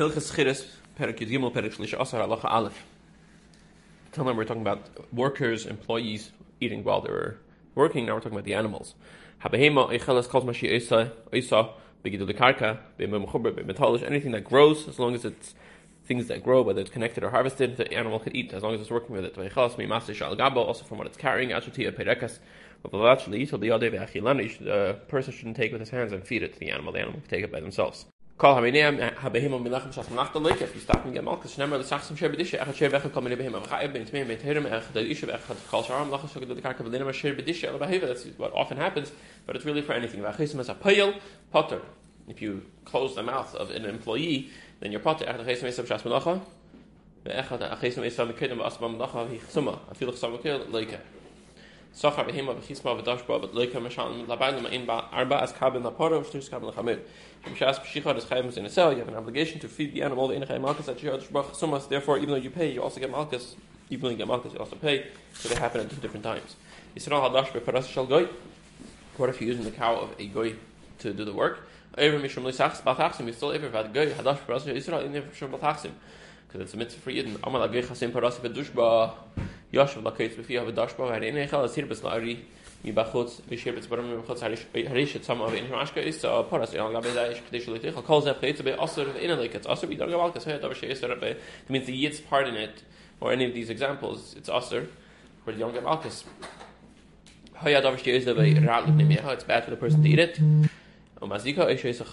Hilchas Chiris, Yud Gimel, Asar, Halacha Aleph. Now we're talking about workers, employees eating while they were working. Now we're talking about the animals. Anything that grows, as long as it's things that grow, whether it's connected or harvested, the animal could eat as long as it's working with it. Also from what it's carrying. The uh, person shouldn't take it with his hands and feed it to the animal. The animal can take it by themselves. Kol hamineam habehim milachem shas nacht like if you stop and get milk cuz nemer the sachs shebe dishe ach shebe ech kommen behim ach ib mit mit herem ech the ishe ech hat kol sharam lach so the karka velina ma shebe dishe ala that's what often happens but it's really for anything. A potter. If you close the mouth of an employee then your potter ech the khisem is shas malacha ech hat a khisem is am kedem as mam malacha hi Sochar behema v'dashba as kabin v'shtus kabin chayim in a cell. You have an obligation to feed the animal malchus at Sumas. Therefore, even though you pay, you also get malchus. Even though you get malchus, you also pay. So they happen at two different times. Yisrael hadash shal goy. What if you're using the cow of a goy to do the work? Ever mishum lisachs balchachsim. You still goy hadash beparas Yisrael in mishum. Because it's a mitzvah for Yidden. Amal agay chasim parasi bedushba. Yoshev lakayt b'fi have a dashba had in echel asir bachutz harish et sama of in mashka is to paras yon gabe da ish kedish l'tich al kol zeh to be asur in like it's asur b'dar gaval kas hayat avshe yisar be it means the yid's part in it or any of these examples it's asur for the young rat l'pnei it's bad for the person to eat it umazika ish is a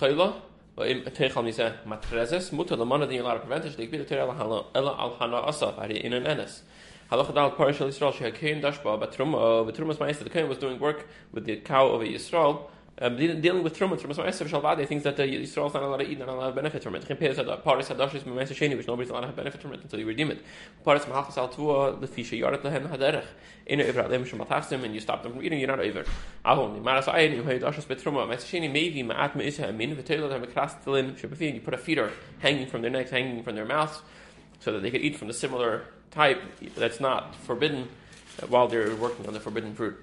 matrezes mutter the man that you allowed to prevent it they be the terel al hana asa in er an enes. Halacha dal partial Yisrael she dashba but truma äh, but truma's meister. The kain was doing work with the cow of Yisrael um, dealing with truma truma's meister shalvade things that the Yisrael's not allowed to eat not allowed to benefit from it. Paris hadashis meister sheni which nobody's allowed to benefit from it until you redeem it. Paris mahachas al tua the fisha yarat lehen haderech in ever alem shmatachsim and you stop them from eating you're not over. Ahon maras ayin you hay dashis betruma meister sheni maybe ma'at meisa min v'teil them krastelin shebefin you put a feeder hanging from their necks hanging from their mouths so that they could eat from the similar type that's not forbidden while they're working on the forbidden fruit.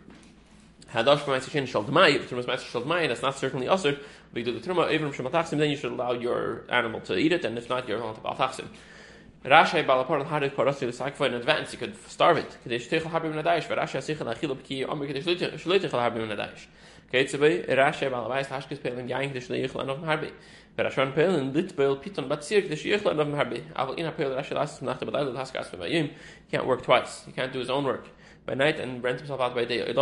Hadash b'ma'asishin shal d'mai, if trumas d'mai, that's not certainly usher. But you do the truma, even from shematachsim, then you should allow your animal to eat it, and if not, you're allowed to baltachsim. Rashi balapar al hadik parasi l'sakfa in advance, you could starve it. Kadesh habim b'ki omer kadesh habim Rashi hashkes pelin kadesh harbi. Pelin Piton Batsir the Shiachla of Harbi. Aval in Apel Rashid Asis Nacht Badal. He can't work twice. He can't do his own work by night and rent himself out by day. The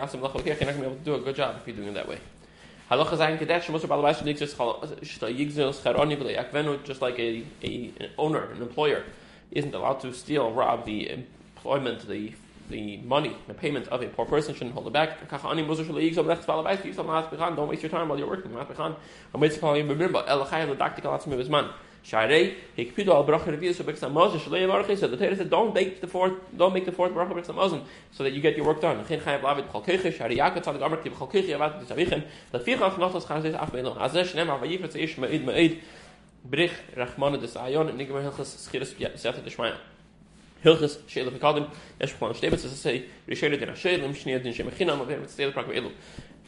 Asim Lachol Kirche, not going to be able to do a good job if you're doing it that way. Halacha zayin kadesh muss about the nixes yigzil scharoni v'leyakvenu just like a, a an owner, an employer, isn't allowed to steal, rob the employment, the the money, the payment of a poor person shouldn't hold it back. Don't waste your time while you're working. So the Torah said, don't make the fourth, don't make the fourth bracha so that you get your work done. Brich rachmana des ayon and nigma hilchas. V'kadim yesh shtebetz say rishayla din shniyah din shemechinam avim v'tzteil prakva elu.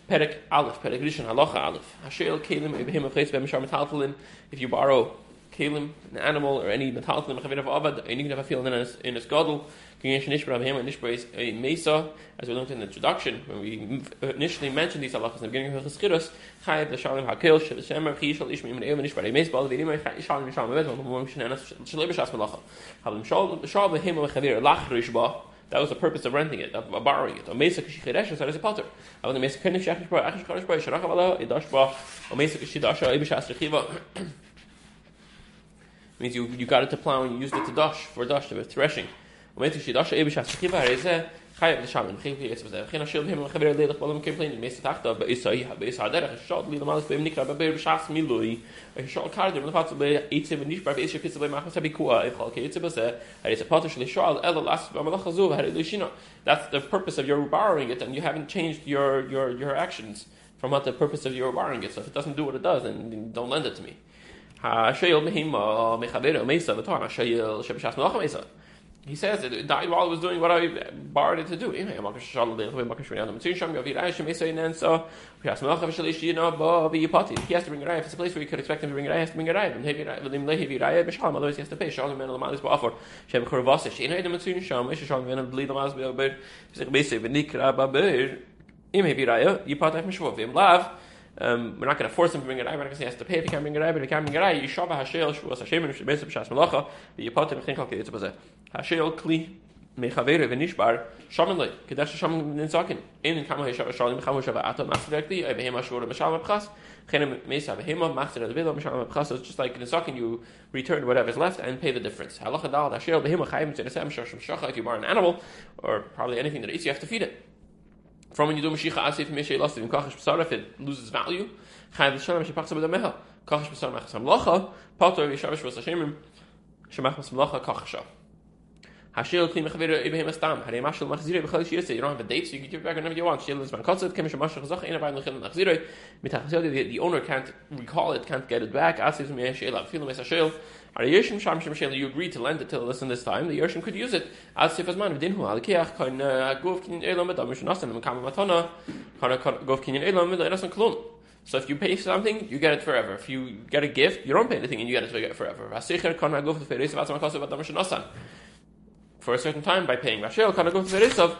Perek Aleph, Perek Rishon Halacha Aleph. Kelim. If you borrow kalim, an animal, or any metaltalin mechavid of avad, any of a feeling in his in his gadol. Kinyesh nishbra b'hem and nishbra is a mesa, as we learned in the introduction when we initially mentioned these halachas in the beginning of Cheschiros. Chayav the shalim hakil shel shemer chi shel ishmi min eim nishbra a mesa bal v'dim shalim shalim mebet v'mum mum shenenas shalei b'shas melacha. Halim shal shal b'hem mechavir lach rishba. That was the purpose of renting it, of borrowing it. A mesa kishicheresh, so there's a potter. Avon the mesa kenish yachish bra, achish karish bra, sharach avala, idash bra, a mesa kishidasha, ibishas rechiva means you, you got it to plow and you used it to dash for dash to threshing. That's the purpose of your borrowing it and you haven't changed your your your actions from what the purpose of your borrowing it. So if it doesn't do what it does then don't lend it to me Hashayil behima mechavera mesa v'tar hashayil shebishas melacham mesa. He says it died while I was doing what I borrowed it to do. He has to bring a raya. It's a place where you could expect him to bring a raya, he has to bring a raya. Otherwise, he has to pay. Shalom ben alamadis ba'afor. Um, we're not going to force him to bring a eye. We're not going to say he has to pay if he can't bring a eye, but if he can't bring a eye, Yishava Hashel Shuas Hashem and Shabbat B'Shas Malacha, v'yipotem v'chinkal k'yitz b'zeh. Hashel Kli Mechavere v'nishbar shaman le kedash shaman ninsakin in kama heshav shalim kama heshav atam masrekli ay behem ashur mashal mabchas chenem mesa behema machzer the velo mashal mabchas so it's just like ninsakin you return whatever's left and pay the difference halacha dal hashel behema chayim tzedesem shasham shacha if you bar an animal or probably anything that eats you have to feed it from when you do Mashiach Asif Mishay Lastiv in Kachash B'sar, if it loses value, Chayav L'Shalom Shepachza B'dameha, Kachash B'sar Machas HaMlacha, Pater Yishavish V'as Hashemim, Shemachas HaMlacha Kachasha. Hashil Kli Mechaviru Ibrahim Astam, Harei Mashal Machzirei B'chal Shiyasei, you don't have a date, so you can give it back whenever you want. Shil Lizman Katzat, Kemesh HaMashal Chazach, Ein Abayim L'chil Machzirei, Mitachasiyot, the owner can't recall it, can't get it back, Asif Mishay Elav, Filu Mes Hashil, you agreed to lend it to listen this time, the Yershim could use it as if as man who Alkeach kan uh, gov kinyan elam mit amish nasan and kama matana kan uh, gov kinyan elam mit nasan klum. So if you pay something, you get it forever. If you get a gift, you don't pay anything and you get it forever. Asicher kan gov the feris vatzma kosav amish nasan. For a certain time by paying Rashel kan gov the feris of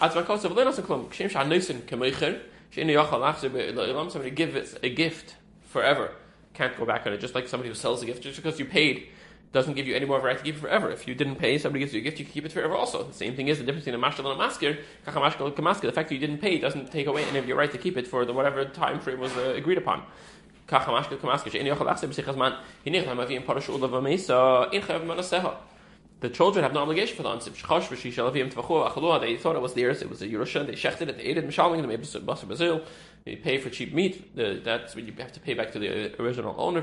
atzma kosav lenasan klum. Kshem sha nisan kemecher sheinu yachal achzer be'elam somebody give it a gift forever can't go back on it. Just like somebody who sells a gift, just because you paid doesn't give you any more of a right to keep it forever. If you didn't pay, somebody gives you a gift, you can keep it forever also. The same thing is the difference between a mashal and a maskir. The fact that you didn't pay doesn't take away any of your right to keep it for the whatever time frame was uh, agreed upon. The children have no obligation for the ansib. They thought it was theirs. It was a Yerusha. They shechted it. They ate it. Mishaling. They made basar Brazil. You pay for cheap meat. The, that's what you have to pay back to the uh, original owner.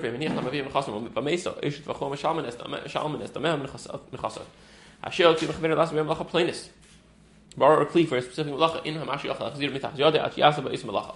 Asher ki lacha kli for a specific malacha in hamashi achzir mitach yade at yasa ba is malacha.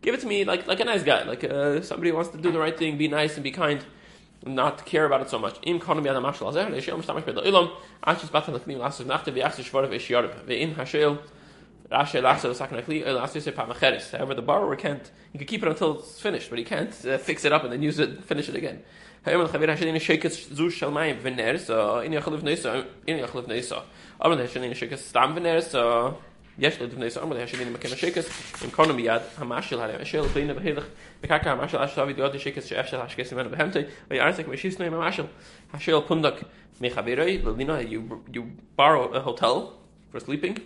Give it to me like like a nice guy, like uh, somebody wants to do the right thing, be nice and be kind not care about it so much. However, the borrower can't. He can keep it until it's finished, but he can't uh, fix it up and then use it, finish it again. יש לבני סער מלא השני מקם השקס עם קונו מיד המשל הרי המשל בלינה בהילך בקרקע המשל אשר תביא דיוד השקס שאפשר השקס ממנו בהמתי ויארסק ושיסנו עם המשל השל פונדק מחברי ללינה you, you borrow a hotel for sleeping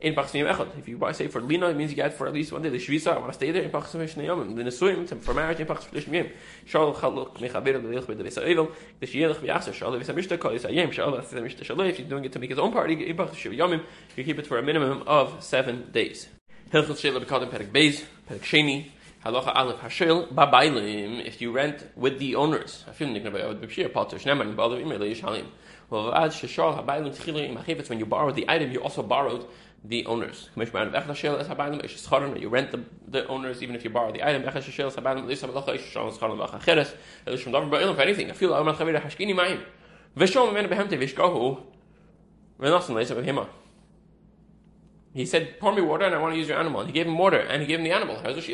in Pachsim Echad. If you buy, say for Lina, it means you get for at least one day. The Shvisa, I want to stay there in Pachsim Shnei The Nesuim, for marriage in Pachsim Shnei Yom. Shal Chaluk, Mechaber, the Lich, the Vesa Evil. The Shielach, Vyasa, Shal, the Vesa Mishta, Kol Yisayim, Shal, the Vesa Mishta Shaloi. If you're doing it to make his own party, in Pachsim Yomim, you keep it for a minimum of seven days. Hilchot Shela, Bekadim, Perek Beis, Perek Sheni, Halacha Aleph Hashil, Babailim, if you rent with the owners. Well, when you borrow the item, you also borrowed the owners. You rent the, the owners even if you borrow the item. For anything. He said, pour me water and I want to use your animal. And he gave him water and he gave him the animal. Because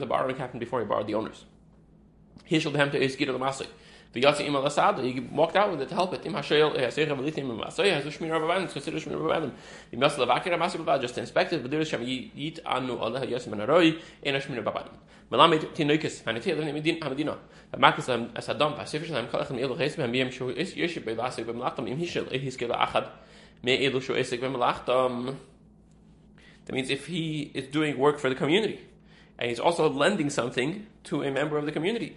the borrowing happened before he borrowed the owners. He shall have to The Yatsi Ima Lasada, he walked out with it to help it. Im Hashayel, Yasir eh, Havalitim, Masoya, has a Shmir Rabbanim, consider Shmir Rabbanim. The Masal Avakir, Masal Rabbanim, just inspect it, but there is Shem Yit Anu Allah, Yasim and Aroi, in a Shmir Rabbanim. Melamed Tinoikis, Hanatil, and Hamadina. The Makas as Adam, Pasifis, and Kalachim Elu Hesem, and Bim Shu is Yeshib, Belasik, Bemlachtam, Im Hishel, Achad, Me Shu. That means if he is doing work for the community, and he's also lending something to a member of the community.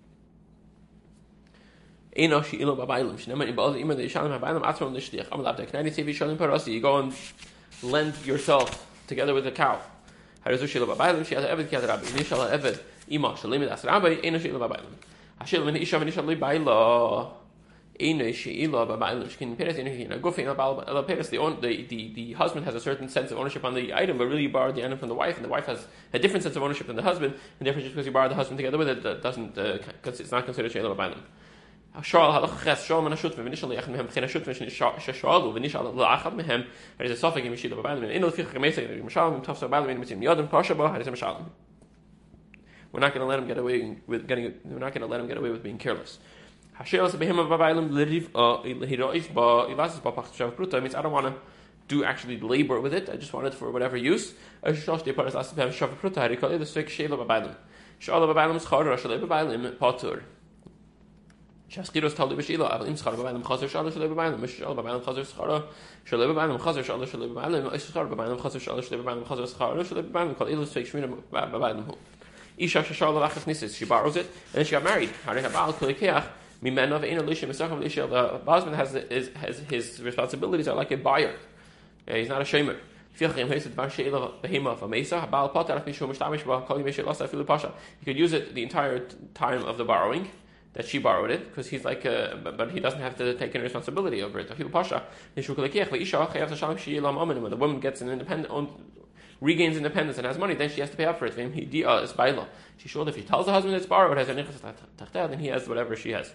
Eno she'ilo ba'bailim. Shnemer in ba'al imer l'shalim ha'bailim atron l'shliach. Am lav deknani sevi sha'ul parasi. You go and lend yourself together with a cow. Hari hu she'ilo ba'bailim. She has eved ki rabbi. Nishal eved ima shalim as rabbi. Eno she'ilo ba'bailim. Hashil min isha min isha li ba'ila. The, the, the husband has a certain sense of ownership on the item, but really you borrowed the item from the wife, and the wife has a different sense of ownership than the husband, and therefore just because you borrowed the husband together with it, doesn't, uh, it's not considered Sheila Bailam. השואל הלך חס שואל מן השוט ונשאל יחד מהם בכן השוט ששואלו ונשאל לאחד מהם הרי זה סופק אם ישילה בבעל מן אינו לפי חמסה למשל אם תופס בבעל מן מצים יודם פרשה בו הרי זה משל We're not going to let him get away with getting. We're not going to let him get away with being careless. Hashiras behema vavailim liriv hiroif ba ilasis ba pachtav pruta means I don't want to do actually labor with it. I just want it for whatever use. Shosh de paras asim shav pruta harikol the sik shela vavailim. Shala vavailim schar rashalei vavailim patur. Shaskiros taldi b'shila aval im schar vavailim chazer shala shalei vavailim mishal vavailim chazer schara shalei vavailim chazer shala shalei vavailim ish schar vavailim chazer shala shalei vavailim chazer schara shalei vavailim kol ilu sik shmina vavailim hu. Isha shashala lachas nisis she borrows it and she got married. Harei habal kolikeach the husband has, is, has his responsibilities are like a buyer. He's not a shamer. You could use it the entire time of the borrowing that she borrowed it because he's like, a, but he doesn't have to take any responsibility over it. When the woman gets an independent, regains independence and has money, then she has to pay up for it. She should if he tells the husband it's borrowed, has a nichas then he has whatever she has.